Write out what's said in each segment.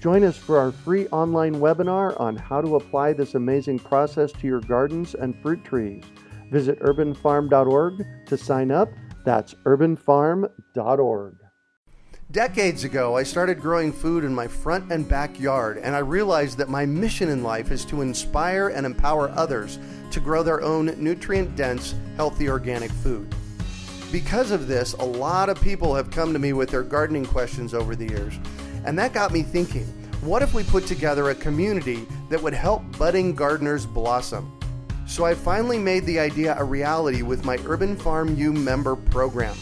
Join us for our free online webinar on how to apply this amazing process to your gardens and fruit trees. Visit urbanfarm.org to sign up. That's urbanfarm.org. Decades ago, I started growing food in my front and backyard, and I realized that my mission in life is to inspire and empower others to grow their own nutrient dense, healthy organic food. Because of this, a lot of people have come to me with their gardening questions over the years, and that got me thinking what if we put together a community that would help budding gardeners blossom? So I finally made the idea a reality with my Urban Farm U member program.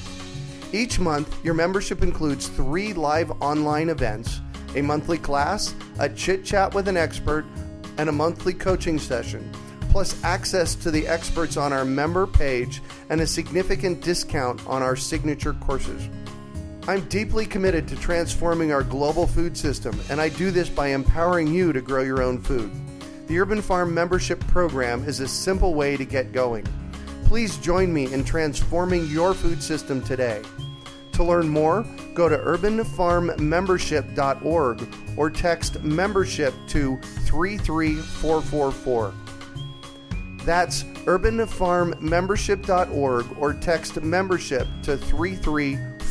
Each month, your membership includes three live online events, a monthly class, a chit chat with an expert, and a monthly coaching session, plus access to the experts on our member page and a significant discount on our signature courses. I'm deeply committed to transforming our global food system, and I do this by empowering you to grow your own food. The Urban Farm membership program is a simple way to get going. Please join me in transforming your food system today. To learn more, go to urbanfarmmembership.org or text membership to 33444. That's urbanfarmmembership.org or text membership to 33444.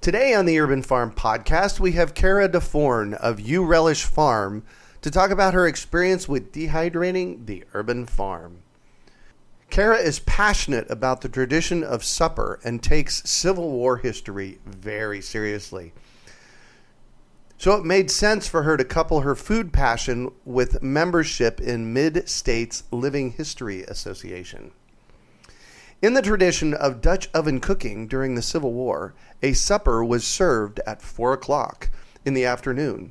Today on the Urban Farm Podcast, we have Cara Dafforn of U-Relish Farm to talk about her experience with dehydrating the urban farm. Cara is passionate about the tradition of supper and takes Civil War history very seriously. So it made sense for her to couple her food passion with membership in Mid States Living History Association. In the tradition of Dutch oven cooking during the Civil War, a supper was served at 4 o'clock in the afternoon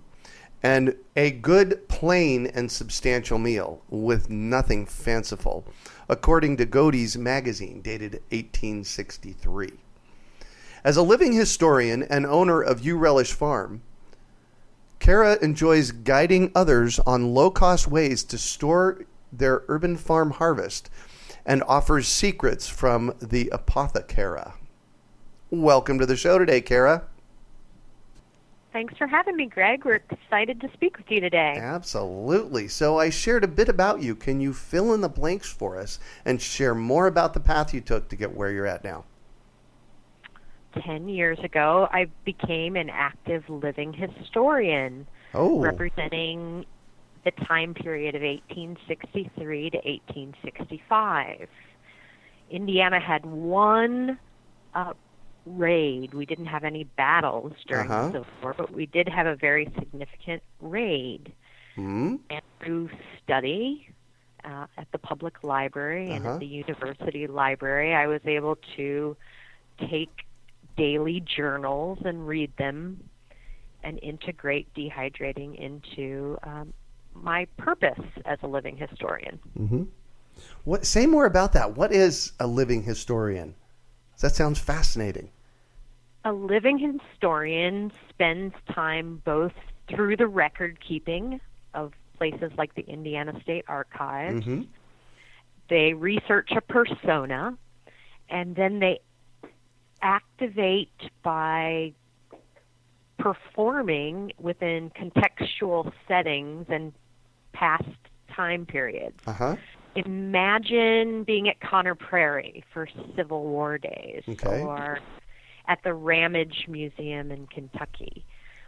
and a good, plain, and substantial meal with nothing fanciful, according to Godey's magazine, dated 1863. As a living historian and owner of U-Relish Farm, Cara enjoys guiding others on low cost ways to store their urban farm harvest and offers secrets from the Apothecara. Welcome to the show today, Cara. Thanks for having me, Greg. We're excited to speak with you today. Absolutely. So, I shared a bit about you. Can you fill in the blanks for us and share more about the path you took to get where you're at now? Ten years ago, I became an active living historian, oh. representing the time period of 1863 to 1865. Indiana had one uh, raid. We didn't have any battles during Uh-huh. the Civil War, but we did have a very significant raid. Hmm? And through study uh, at the public library and Uh-huh. at the university library, I was able to take daily journals and read them and integrate dehydrating into um, my purpose as a living historian. Mm-hmm. What? Say more about that. What is a living historian? That sounds fascinating. A living historian spends time both through the record keeping of places like the Indiana State Archives. Mm-hmm. They research a persona and then they activate by performing within contextual settings and past time periods. Uh huh. Imagine being at Conner Prairie for Civil War days Okay. or at the Ramage Museum in Kentucky,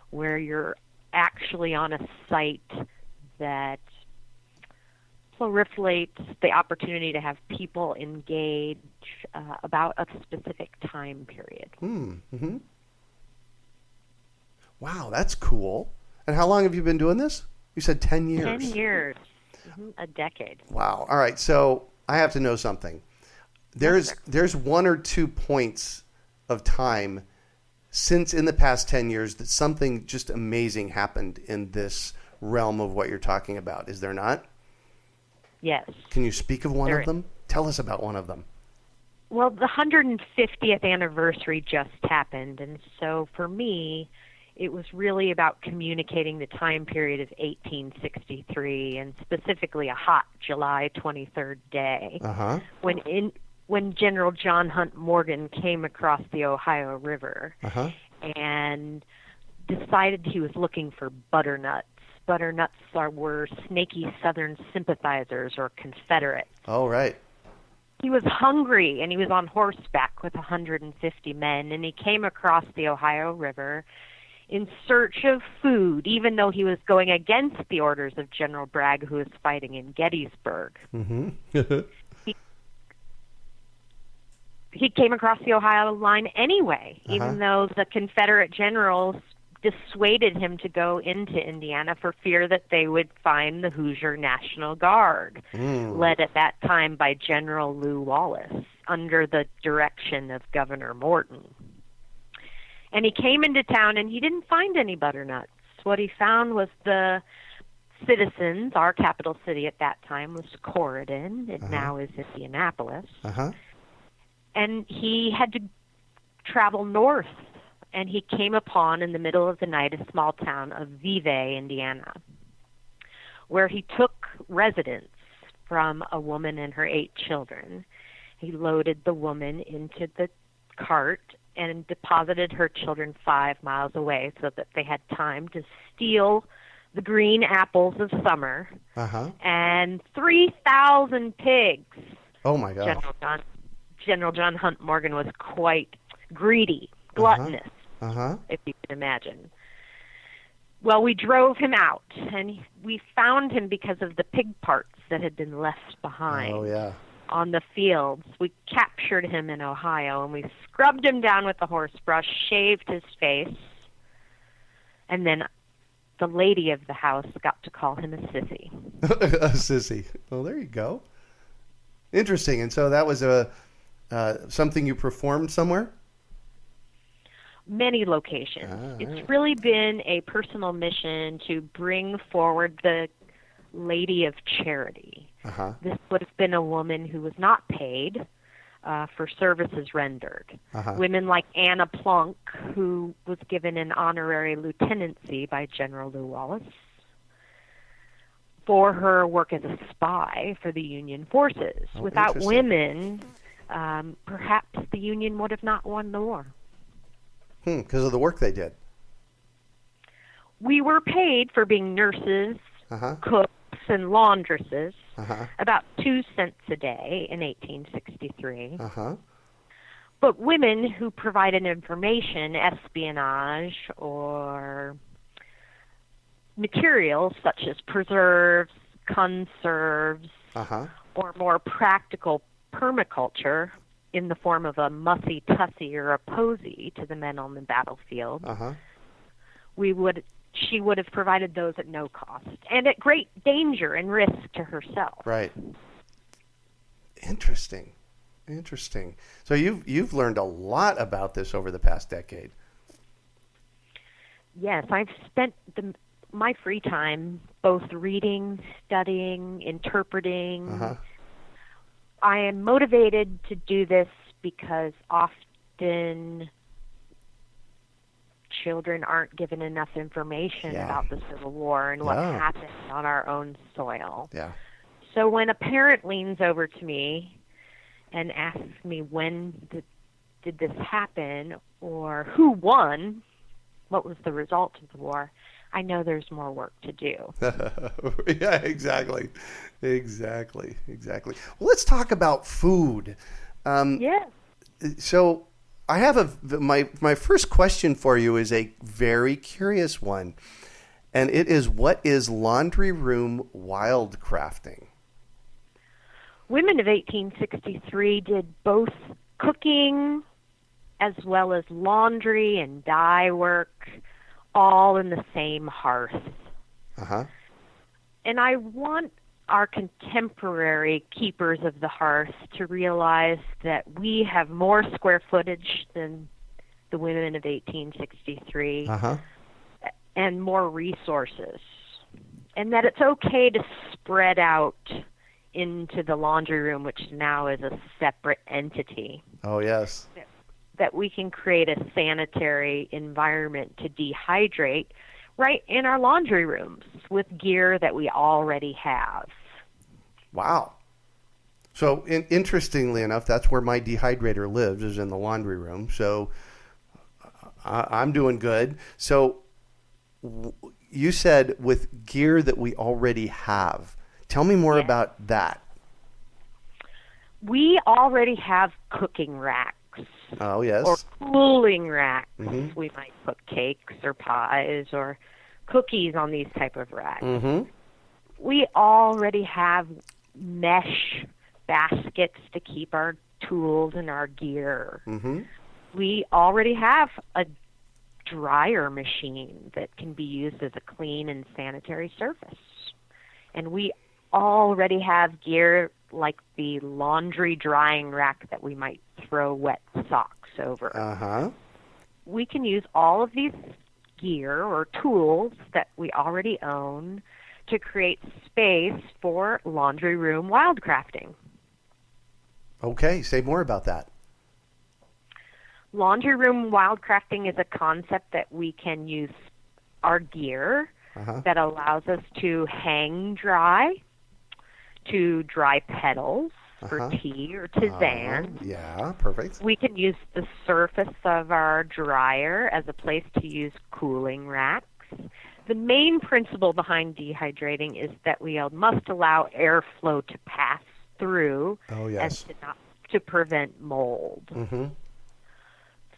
where you're actually on a site that reflects the opportunity to have people engage uh, about a specific time period. Hmm. hmm Wow, that's cool. And how long have you been doing this? You said 10 years. 10 years, Mhm, a decade. Wow. All right. So I have to know something. There's there's one or two points of time since in the past 10 years that something just amazing happened in this realm of what you're talking about. Is there not? Yes. Can you speak of one There of them? Tell us about one of them. Well, the 150th anniversary just happened, and so for me, it was really about communicating the time period of 1863, and specifically a hot July 23rd day Uh-huh. when in when General John Hunt Morgan came across the Ohio River Uh-huh. and decided he was looking for butternuts. Butternuts are, were snaky Southern sympathizers or Confederates Oh, right. he was hungry and he was on horseback with 150 men and he came across the Ohio River in search of food even though he was going against the orders of General Bragg who was fighting in Gettysburg. Mm-hmm. He came across the Ohio line anyway Uh-huh. even though the Confederate generals dissuaded him to go into Indiana for fear that they would find the Hoosier National Guard. Mm. led at that time by General Lew Wallace under the direction of Governor Morton. And he came into town and he didn't find any butternuts. What he found was the citizens, our capital city at that time was Corydon, it Uh-huh. now is Indianapolis, Uh-huh. and he had to travel north and he came upon in the middle of the night a small town of Vevay, Indiana, where he took residence from a woman and her eight children. He loaded the woman into the cart and deposited her children five miles away so that they had time to steal the green apples of summer Uh-huh. and 3,000 pigs. Oh my gosh. General John General John Hunt Morgan was quite greedy, gluttonous, Uh-huh. if you can imagine. Well, we drove him out, and we found him because of the pig parts that had been left behind Oh yeah. On the fields. We captured him in Ohio, and we scrubbed him down with the horse brush, shaved his face, and then the lady of the house got to call him a sissy. a sissy. Well, there you go. Interesting. And so that was a uh, something you performed somewhere. many locations. Ah, it's right. really been a personal mission to bring forward the Lady of Charity. Uh huh. This would have been a woman who was not paid uh, for services rendered. Uh-huh. Women like Anna Plunk, who was given an honorary lieutenancy by General Lew Wallace for her work as a spy for the Union forces. Oh, Without women, um, perhaps the Union would have not won the war. Hmm. Because of the work they did. we were paid for being nurses, Uh huh. cooks, and laundresses Uh huh. about two cents a day in 1863. Uh huh. But women who provided information, espionage, or materials such as preserves, conserves, Uh huh. or more practical permaculture in the form of a mussy tussy or a posy to the men on the battlefield, Uh huh. we would she would have provided those at no cost and at great danger and risk to herself. Right. Interesting. Interesting. So you've you've learned a lot about this over the past decade. Yes, I've spent the, my free time both reading, studying, interpreting. Uh-huh. I am motivated to do this because often children aren't given enough information Yeah. about the Civil War and what Yeah. happened on our own soil. Yeah. So when a parent leans over to me and asks me when did, did this happen or who won, what was the result of the war, I know there's more work to do. yeah, exactly, exactly, exactly. Well, let's talk about food. Um, Yeah. So, I have a my my first question for you is a very curious one, and it is what is laundry room wildcrafting? women of 1863 did both cooking as well as laundry and dye work, all in the same hearth. Uh huh. And I want our contemporary keepers of the hearth to realize that we have more square footage than the women of 1863 Uh huh. and more resources. And that it's okay to spread out into the laundry room, which now is a separate entity. Oh yes. That we can create a sanitary environment to dehydrate right in our laundry rooms with gear that we already have. Wow. So in, interestingly enough, that's where my dehydrator lives, is in the laundry room. So I, I'm doing good. So w- you said with gear that we already have. Tell me more Yeah. about that. We already have cooking racks Oh yes. or cooling racks. Mhm. We might put cakes or pies or cookies on these type of racks. mm-hmm. we already have mesh baskets to keep our tools and our gear. Mm-hmm. We already have a dryer machine that can be used as a clean and sanitary surface. And we already have gear like the laundry drying rack that we might throw wet socks over Uh huh. we can use all of these gear or tools that we already own to create space for laundry room wildcrafting. Okay. Say more about that. Laundry room wildcrafting is a concept that we can use our gear Uh-huh. that allows us to hang dry, to dry petals for Uh-huh. tea or tisane. Uh-huh. Yeah. Perfect. We can use the surface of our dryer as a place to use cooling racks. The main principle behind dehydrating is that we must allow airflow to pass through Oh as yes. to not to prevent mold. Mm-hmm.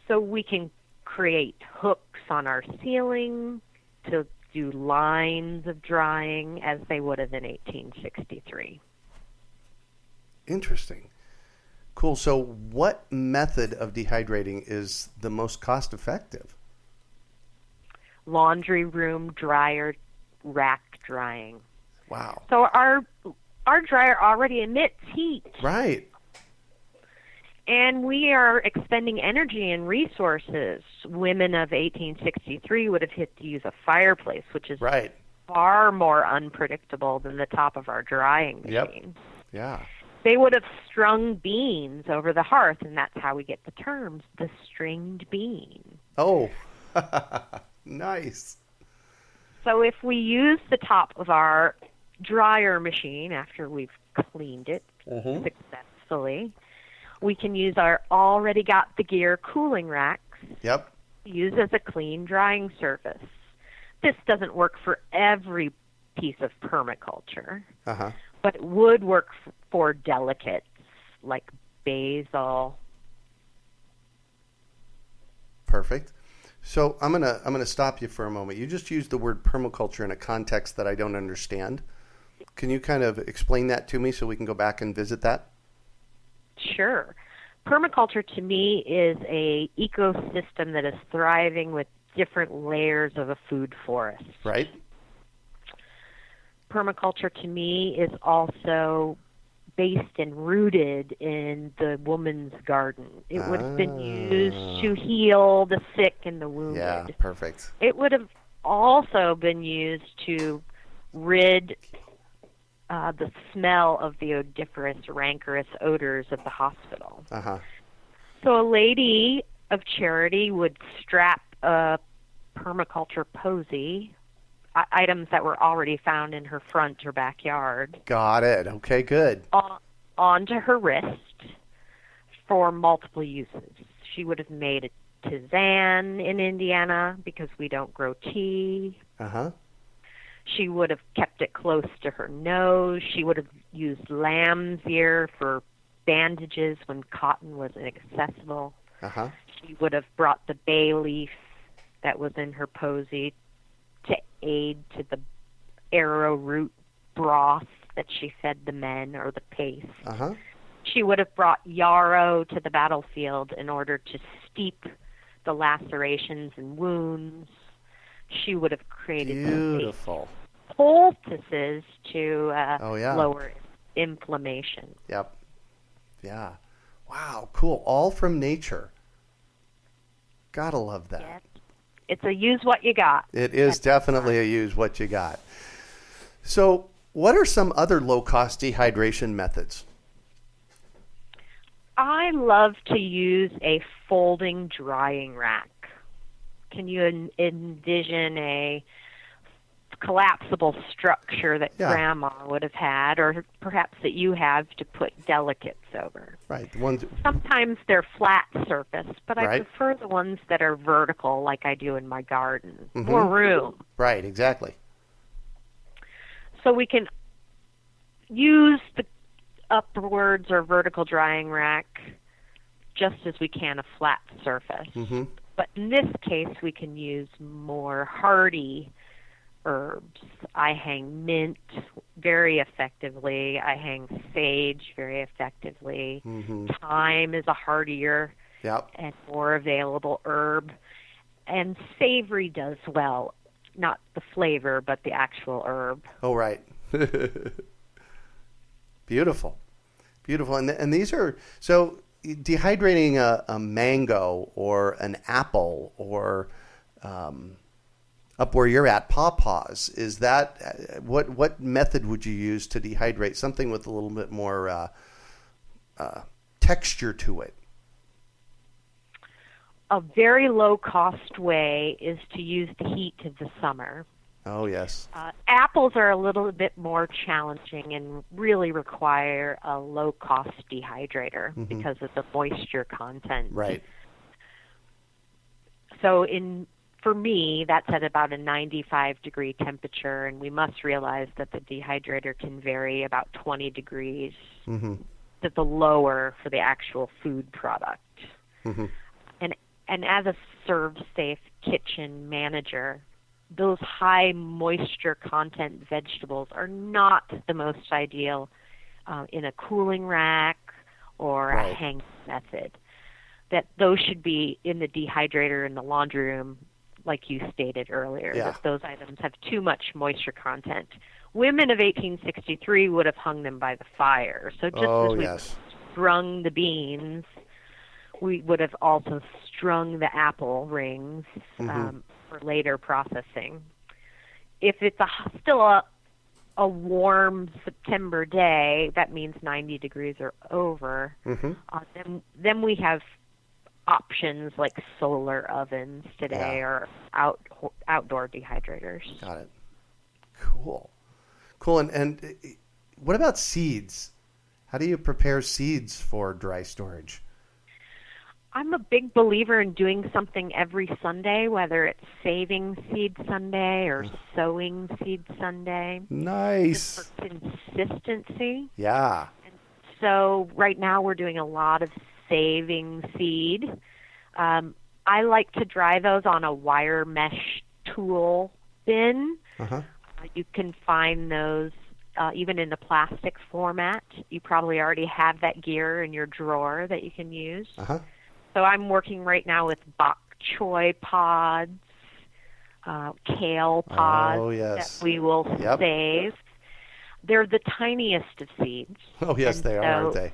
So we can create hooks on our ceiling to do lines of drying as they would have in 1863. Interesting. Cool. So, what method of dehydrating is the most cost effective? Laundry room dryer rack drying. Wow. So our our dryer already emits heat, Right. and we are expending energy and resources. Women of 1863 would have had to use a fireplace, which is Right. far more unpredictable than the top of our drying Yep. machine. Yeah. They would have strung beans over the hearth, and that's how we get the terms the stringed bean. Oh. nice. So if we use the top of our dryer machine after we've cleaned it Mm-hmm. successfully, we can use our already got the gear cooling racks Yep. used as a clean drying surface. This doesn't work for every piece of permaculture, Uh huh. but it would work for delicates like basil. Perfect. So I'm gonna I'm gonna stop you for a moment. You just used the word permaculture in a context that I don't understand. Can you kind of explain that to me so we can go back and visit that? Sure. Permaculture to me is a ecosystem that is thriving with different layers of a food forest. Right. permaculture to me is also based and rooted in the woman's garden. It would have been used to heal the sick and the wounded. Yeah. Perfect. It would have also been used to rid uh, the smell of the odoriferous, rancorous odors of the hospital. Uh huh. So a lady of charity would strap a permaculture posy, items that were already found in her front or backyard, Got it. Okay. Good. on, onto her wrist for multiple uses. She would have made a tisane in Indiana because we don't grow tea. Uh huh. She would have kept it close to her nose. She would have used lamb's ear for bandages when cotton was inaccessible. Uh huh. She would have brought the bay leaf that was in her posy to aid to the arrowroot broth that she fed the men or the pace. Uh huh. She would have brought yarrow to the battlefield in order to steep the lacerations and wounds. She would have created Beautiful. poultices to uh, Oh, yeah. lower inflammation. Yep. Yeah. Wow. Cool. All from nature. Gotta love that. Yes. It's a use what you got. It is definitely a use what you got. So, what are some other low cost dehydration methods? I love to use a folding drying rack. Can you en- envision a collapsible structure that Yeah. grandma would have had, or perhaps that you have to put delicates over? Right. The ones. Sometimes they're flat surface, but I Right. prefer the ones that are vertical, like I do in my garden. Mhm. More room. Right. Exactly. So we can use the upwards or vertical drying rack just as we can a flat surface. hmm But in this case, we can use more hardy herbs. I hang mint very effectively. I hang sage very effectively. hmm Thyme is a hardier Yep. and more available herb. And savory does well. Not the flavor, but the actual herb. Oh, right. Beautiful. Beautiful. And, and these are so dehydrating a, a mango or an apple or um, up where you're at, pawpaws. Is that uh, what? What method would you use to dehydrate something with a little bit more uh, uh, texture to it? A very low cost way is to use the heat of the summer. Oh yes. Uh, apples are a little bit more challenging and really require a low cost dehydrator Mhm. because of the moisture content. Right. So in for me, that's at about a 95 degree temperature, and we must realize that the dehydrator can vary about 20 degrees hmm to the lower for the actual food product. hmm And and as a serve safe kitchen manager, those high moisture content vegetables are not the most ideal uh, in a cooling rack or Right. a hang method. That those should be in the dehydrator in the laundry room, like you stated earlier. Yeah. That those items have too much moisture content. Women of 1863 would have hung them by the fire. So just Oh as we yes. strung the beans, we would have also strung the apple rings Mhm. um, for later processing. If it's a, still a, a warm September day, that means 90 degrees or over. hmm Uh, then, then we have options like solar ovens today Yeah. or out, outdoor dehydrators. Got it. Cool. Cool. And, and uh, what about seeds? How do you prepare seeds for dry storage? I'm a big believer in doing something every Sunday, whether it's saving seed Sunday or sowing seed Sunday. Nice. consistency. Yeah. So right now we're doing a lot of saving seed. Um, I like to dry those on a wire mesh tool bin. Uh-huh. Uh, You can find those uh, even in the plastic format. You probably already have that gear in your drawer that you can use. Uh-huh. So I'm working right now with bok choy pods, uh, kale pods Oh, yes. that we will Yep. save. They're the tiniest of seeds. Oh, yes, And they are, aren't they?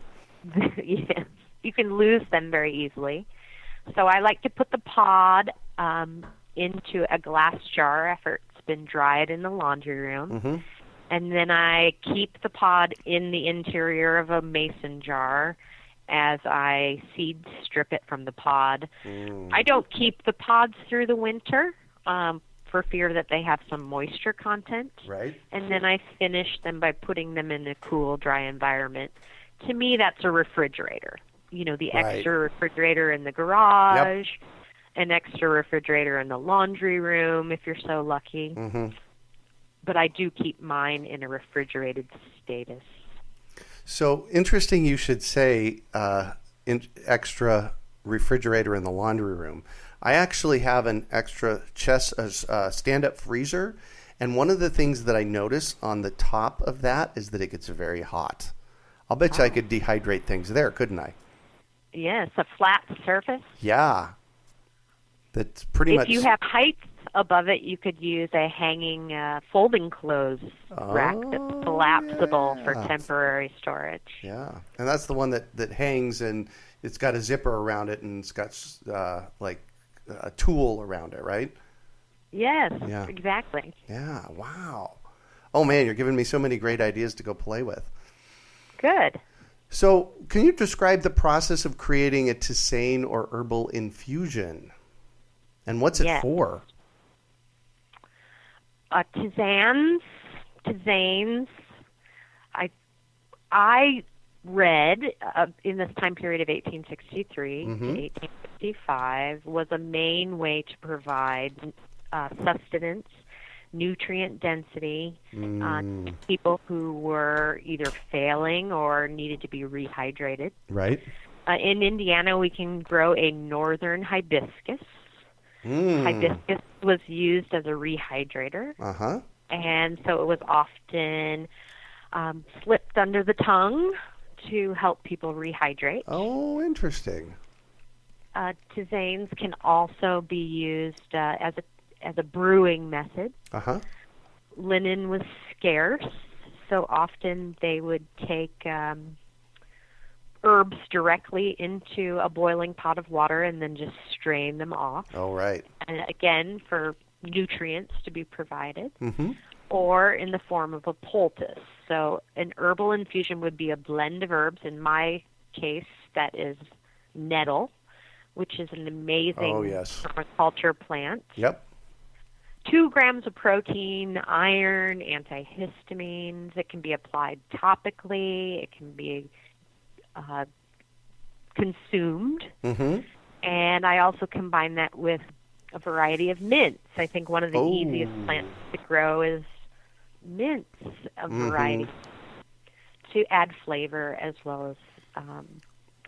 yes, you can lose them very easily. So I like to put the pod um, into a glass jar after it's been dried in the laundry room, Mm-hmm. and then I keep the pod in the interior of a mason jar as I seed strip it from the pod. Mm. I don't keep the pods through the winter um, for fear that they have some moisture content Right. and then I finish them by putting them in a cool, dry environment. To me, that's a refrigerator. You know, the Right. extra refrigerator in the garage, an extra refrigerator in the laundry room if you're so lucky. Mm-hmm. But I do keep mine in a refrigerated status. So interesting you should say uh, in, extra refrigerator in the laundry room. I actually have an extra chest, uh, stand-up freezer, And one of the things that I notice on the top of that is that it gets very hot. I'll bet you I could dehydrate things there, couldn't I? Yes, a flat surface. Yeah. That's pretty if much. If you have heights above it, you could use a hanging uh, folding clothes rack that's Oh, collapsible for temporary storage. Yeah, and that's the one that that hangs and it's got a zipper around it and it's got uh, like a tool around it, right? Yes, Yeah. exactly. Yeah. Wow. Oh man, you're giving me so many great ideas to go play with. Good. So, can you describe the process of creating a tisane or herbal infusion? And what's it Yes. for? uh, tisanes, tisanes. I I read uh, in this time period of 1863 Mhm. to 1865 was a main way to provide uh, sustenance, nutrient density Mm, uh, people who were either failing or needed to be rehydrated. right. Uh, in Indiana, we can grow a northern hibiscus. Mm. Hibiscus was used as a rehydrator Uh huh. and so it was often um, slipped under the tongue to help people rehydrate. Oh, interesting. Uh, tisanes can also be used uh, as a as a brewing method. Uh huh. Linen was scarce, so often they would take um, herbs directly into a boiling pot of water and then just strain them off. Oh, right. And again, for nutrients to be provided. Mm-hmm. or in the form of a poultice. So an herbal infusion would be a blend of herbs. In my case, that is nettle, which is an amazing Oh, yes. permaculture plant. Yep. Two grams of protein, iron, antihistamines. It can be applied topically. It can be uh, consumed. Mm-hmm. And I also combine that with a variety of mints. I think one of the Oh. easiest plants to grow is mints, a Mhm. variety, to add flavor as well as um,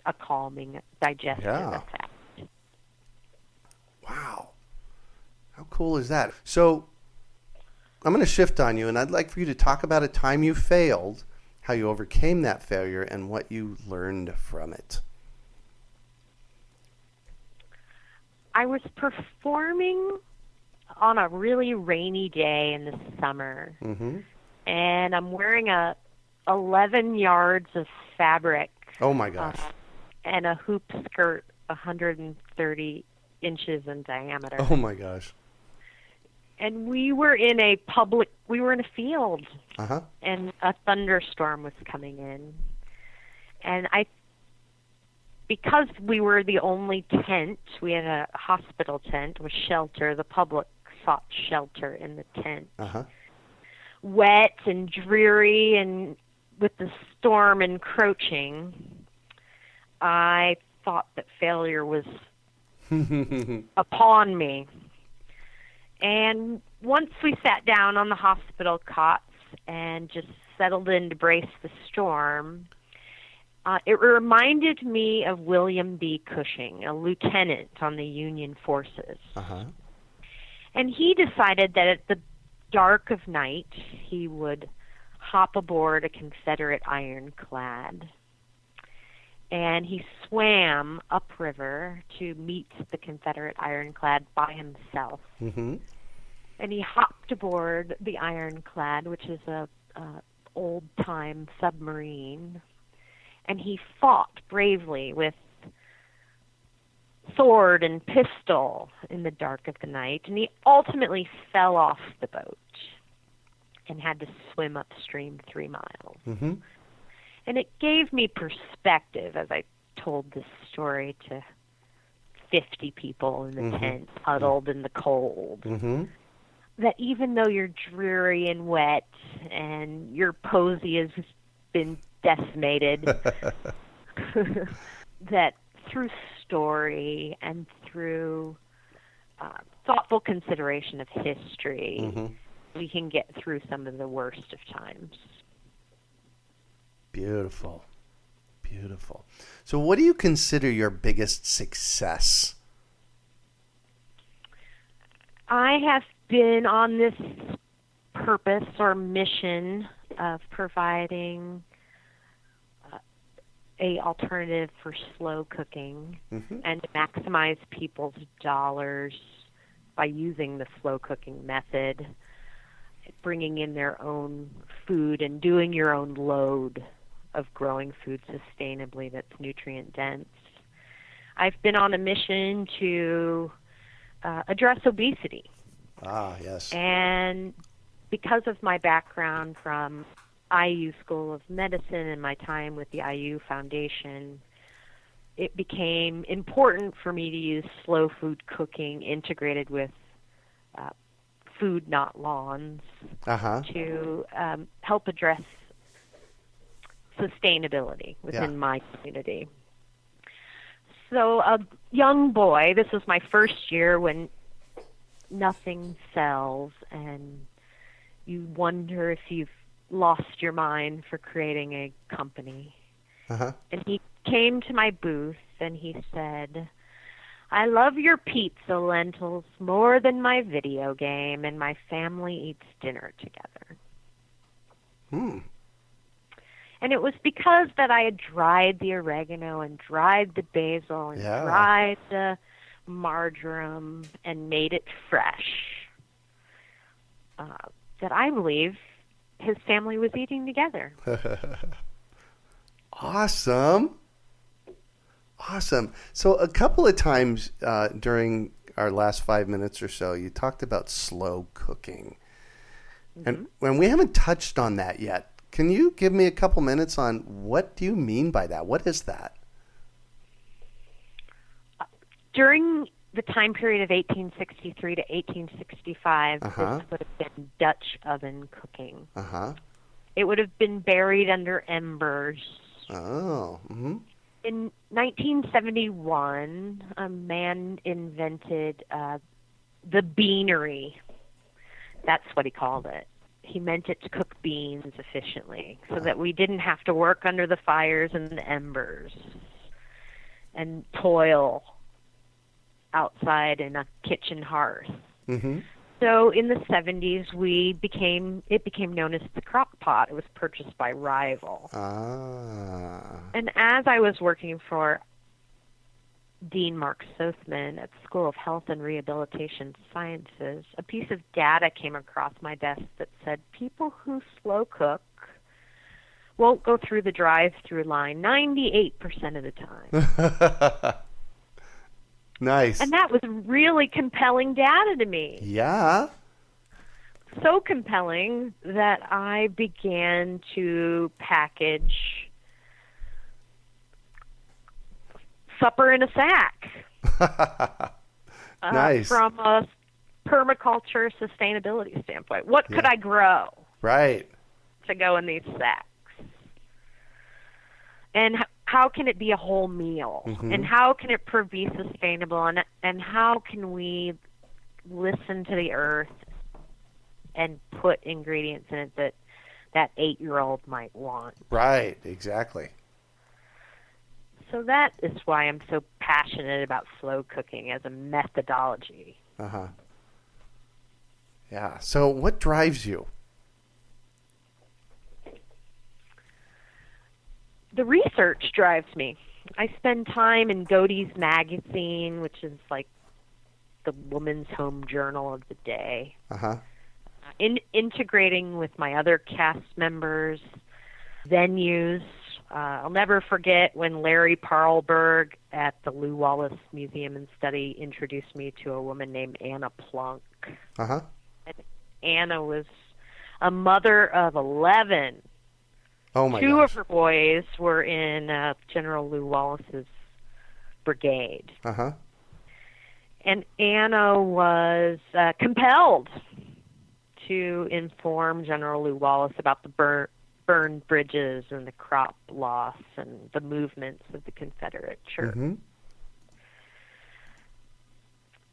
a calming digestive Yeah. effect. Wow. How cool is that? So I'm going to shift on you, and I'd like for you to talk about a time you failed, how you overcame that failure, and what you learned from it. I was performing on a really rainy day in the summer, Mm-hmm. and I'm wearing a 11 yards of fabric Oh my gosh. uh, and a hoop skirt 130 inches in diameter. Oh my gosh. And we were in a public, we were in a field, Uh huh. and a thunderstorm was coming in. And I, because we were the only tent, we had a hospital tent with shelter. The public sought shelter in the tent. Uh huh. Wet and dreary, and with the storm encroaching, I thought that failure was upon me. And once we sat down on the hospital cots and just settled in to brace the storm, uh, it reminded me of William B. Cushing, a lieutenant on the Union forces. uh huh. And he decided that at the dark of night, he would hop aboard a Confederate ironclad. And he swam upriver to meet the Confederate ironclad by himself. Mm-hmm. And he hopped aboard the ironclad, which is a, a old time submarine. And he fought bravely with sword and pistol in the dark of the night, and he ultimately fell off the boat and had to swim upstream three miles. Mm-hmm. And it gave me perspective as I told this story to 50 people in the Mhm. tent, huddled in the cold, Mm-hmm. that even though you're dreary and wet and your posy has been decimated, that through story and through uh, thoughtful consideration of history, Mm-hmm. we can get through some of the worst of times. Beautiful. Beautiful. So, what do you consider your biggest success? I have been on this purpose or mission of providing uh, a alternative for slow cooking Mhm. and to maximize people's dollars by using the slow cooking method, bringing in their own food and doing your own load of growing food sustainably that's nutrient dense. I've been on a mission to uh, address obesity. Ah, yes. And because of my background from IU School of Medicine and my time with the IU Foundation, it became important for me to use slow food cooking integrated with uh, food not lawns Uh huh. to um, help address sustainability within Yeah. my community. So, a young boy, this was my first year when nothing sells, and you wonder if you've lost your mind for creating a company. Uh huh. And he came to my booth and he said, I love your pizza lentils more than my video game, and my family eats dinner together. Hmm. And it was because that I had dried the oregano and dried the basil and Yeah. dried the marjoram and made it fresh. Uh, that I believe his family was eating together. Awesome. Awesome. So, a couple of times uh, during our last five minutes or so, you talked about slow cooking. And when we haven't touched on that yet, can you give me a couple minutes on what do you mean by that? What is that? During the time period of 1863 to 1865, Uh-huh. this would have been Dutch oven cooking. Uh huh. It would have been buried under embers. Oh. hmm In 1971, a man invented uh, the beanery. That's what he called it. He meant it to cook beans efficiently so that we didn't have to work under the fires and the embers and toil outside in a kitchen hearth. hmm So in the 70s, we became it became known as the crock pot. It was purchased by Rival. Ah. And as I was working for Dean Mark Sothman at the School of Health and Rehabilitation Sciences, a piece of data came across my desk that said people who slow cook won't go through the drive through line 98% of the time. nice. and that was really compelling data to me. yeah. so compelling that I began to package supper in a sack uh, Nice. from a permaculture sustainability standpoint. What could Yeah. I grow right. to go in these sacks? And h- how can it be a whole meal? Mhm. And how can it prove be sustainable? And and how can we listen to the earth and put ingredients in it that that eight year old might want? Right. Exactly. So that is why I'm so passionate about slow cooking as a methodology. Uh huh. Yeah. So, what drives you? the research drives me. I spend time in Godey's magazine, which is like the woman's home journal of the day, Uh huh. in integrating with my other cast members, venues. Uh, I'll never forget when Larry Parlberg at the Lew Wallace Museum and Study introduced me to a woman named Anna Plunk. Uh huh. Anna was a mother of 11 Oh my Two gosh. of her boys were in uh, General Lew Wallace's brigade, Uh huh. and Anna was uh, compelled to inform General Lew Wallace about the bur- burned bridges and the crop loss and the movements of the Confederate church. hmm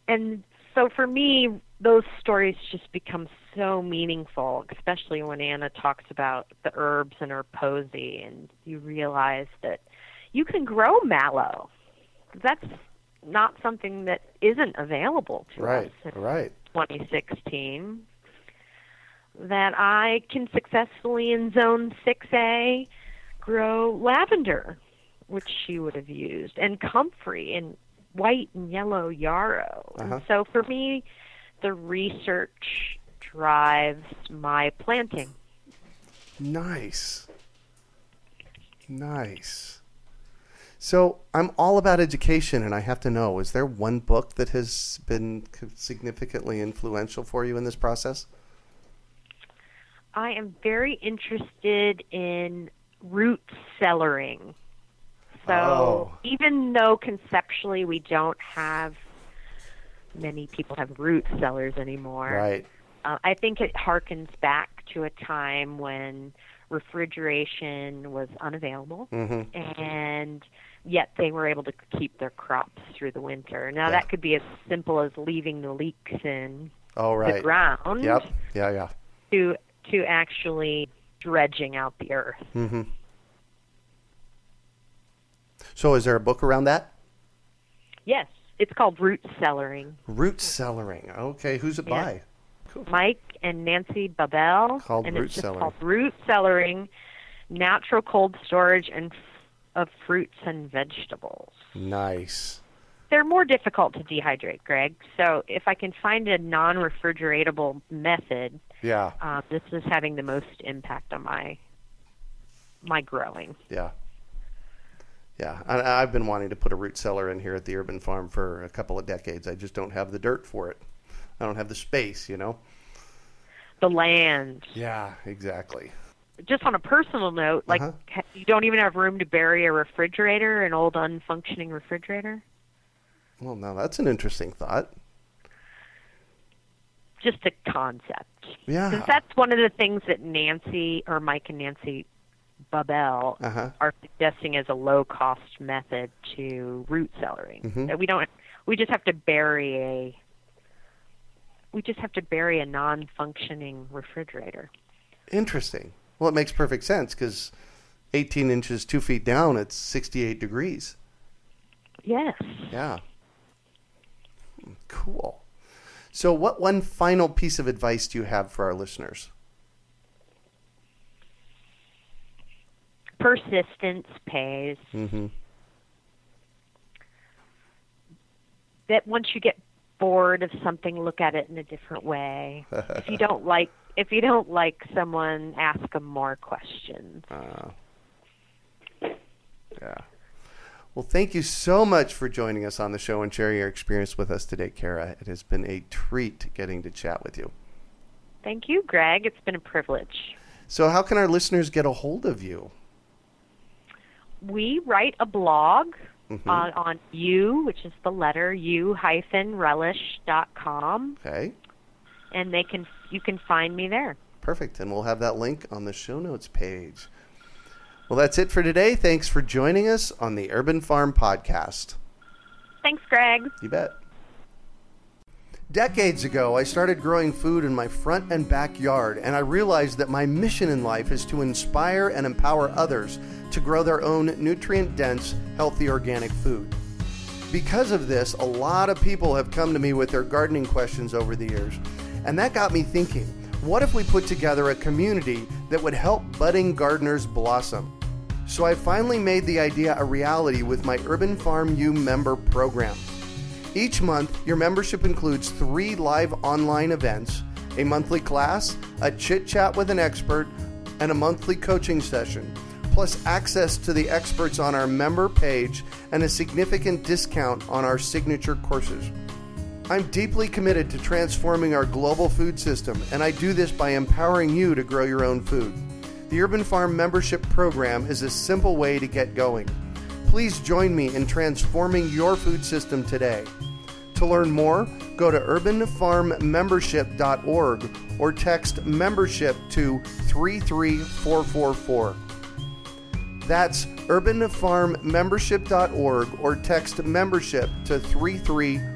And so for me, those stories just become so meaningful, especially when Anna talks about the herbs in her posy, and you realize that you can grow mallow. That's not something that isn't available to Right. us in Right. 2016. That I can successfully in zone 6A grow lavender, which she would have used, and comfrey and white and yellow yarrow. Uh-huh. And so for me, the research drives my planting. Nice. Nice. So I'm all about education, and I have to know: is there one book that has been significantly influential for you in this process? I am very interested in root cellaring. So Oh. even though conceptually we don't have many people have root cellars anymore, Right. uh, I think it harkens back to a time when refrigeration was unavailable, Mm-hmm. and yet they were able to keep their crops through the winter. Now Yeah. that could be as simple as leaving the leeks in Oh, the ground Yep. Yeah, yeah. to to actually dredging out the earth. Mm-hmm. So, is there a book around that? Yes, it's called root cellaring. Root cellaring. Okay, who's it Yeah. by? Cool. Mike and Nancy Bubel, Called and root it's just cellaring. called root cellaring, natural cold storage and f- of fruits and vegetables. Nice. They're more difficult to dehydrate, Greg. So if I can find a non-refrigeratable method, Yeah, uh, this is having the most impact on my my growing. yeah. Yeah, I, I've been wanting to put a root cellar in here at the urban farm for a couple of decades. I just don't have the dirt for it. I don't have the space, you know? The land. Yeah, exactly. just on a personal note, like Uh-huh. you don't even have room to bury a refrigerator, an old unfunctioning refrigerator. Well, now that's an interesting thought. Just a concept. Yeah. Because that's one of the things that Nancy or Mike and Nancy Bubel Uh-huh. are suggesting as a low cost method to root cellaring. Mhm. That we don't we just have to bury a we just have to bury a non functioning refrigerator. Interesting. Well, it makes perfect sense because 18 inches, two feet down, it's 68 degrees. Yes. Yeah. Cool. So, what one final piece of advice do you have for our listeners? Persistence pays. Mm-hmm. that once you get bored of something, look at it in a different way. if you don't like if you don't like someone, ask them more questions. Uh, yeah. Well, thank you so much for joining us on the show and sharing your experience with us today, Cara. It has been a treat getting to chat with you. Thank you, Greg. It's been a privilege. So, how can our listeners get a hold of you? We write a blog Mhm. on, on you, which is the letter u hyphen relish dot com, Okay. and they can you can find me there. Perfect. And we'll have that link on the show notes page. Well, that's it for today. Thanks for joining us on the Urban Farm Podcast. Thanks, Greg. You bet. Decades ago, I started growing food in my front and backyard, and I realized that my mission in life is to inspire and empower others to grow their own nutrient dense, healthy organic food. Because of this, a lot of people have come to me with their gardening questions over the years, and that got me thinking what if we put together a community that would help budding gardeners blossom? So I finally made the idea a reality with my Urban Farm U member program. Each month, your membership includes three live online events, a monthly class, a chit chat with an expert, and a monthly coaching session, plus access to the experts on our member page and a significant discount on our signature courses. I'm deeply committed to transforming our global food system, and I do this by empowering you to grow your own food. The Urban Farm membership program is a simple way to get going. Please join me in transforming your food system today. To learn more, go to urbanfarmmembership.org or text membership to 33444. That's urbanfarmmembership.org or text membership to 33444.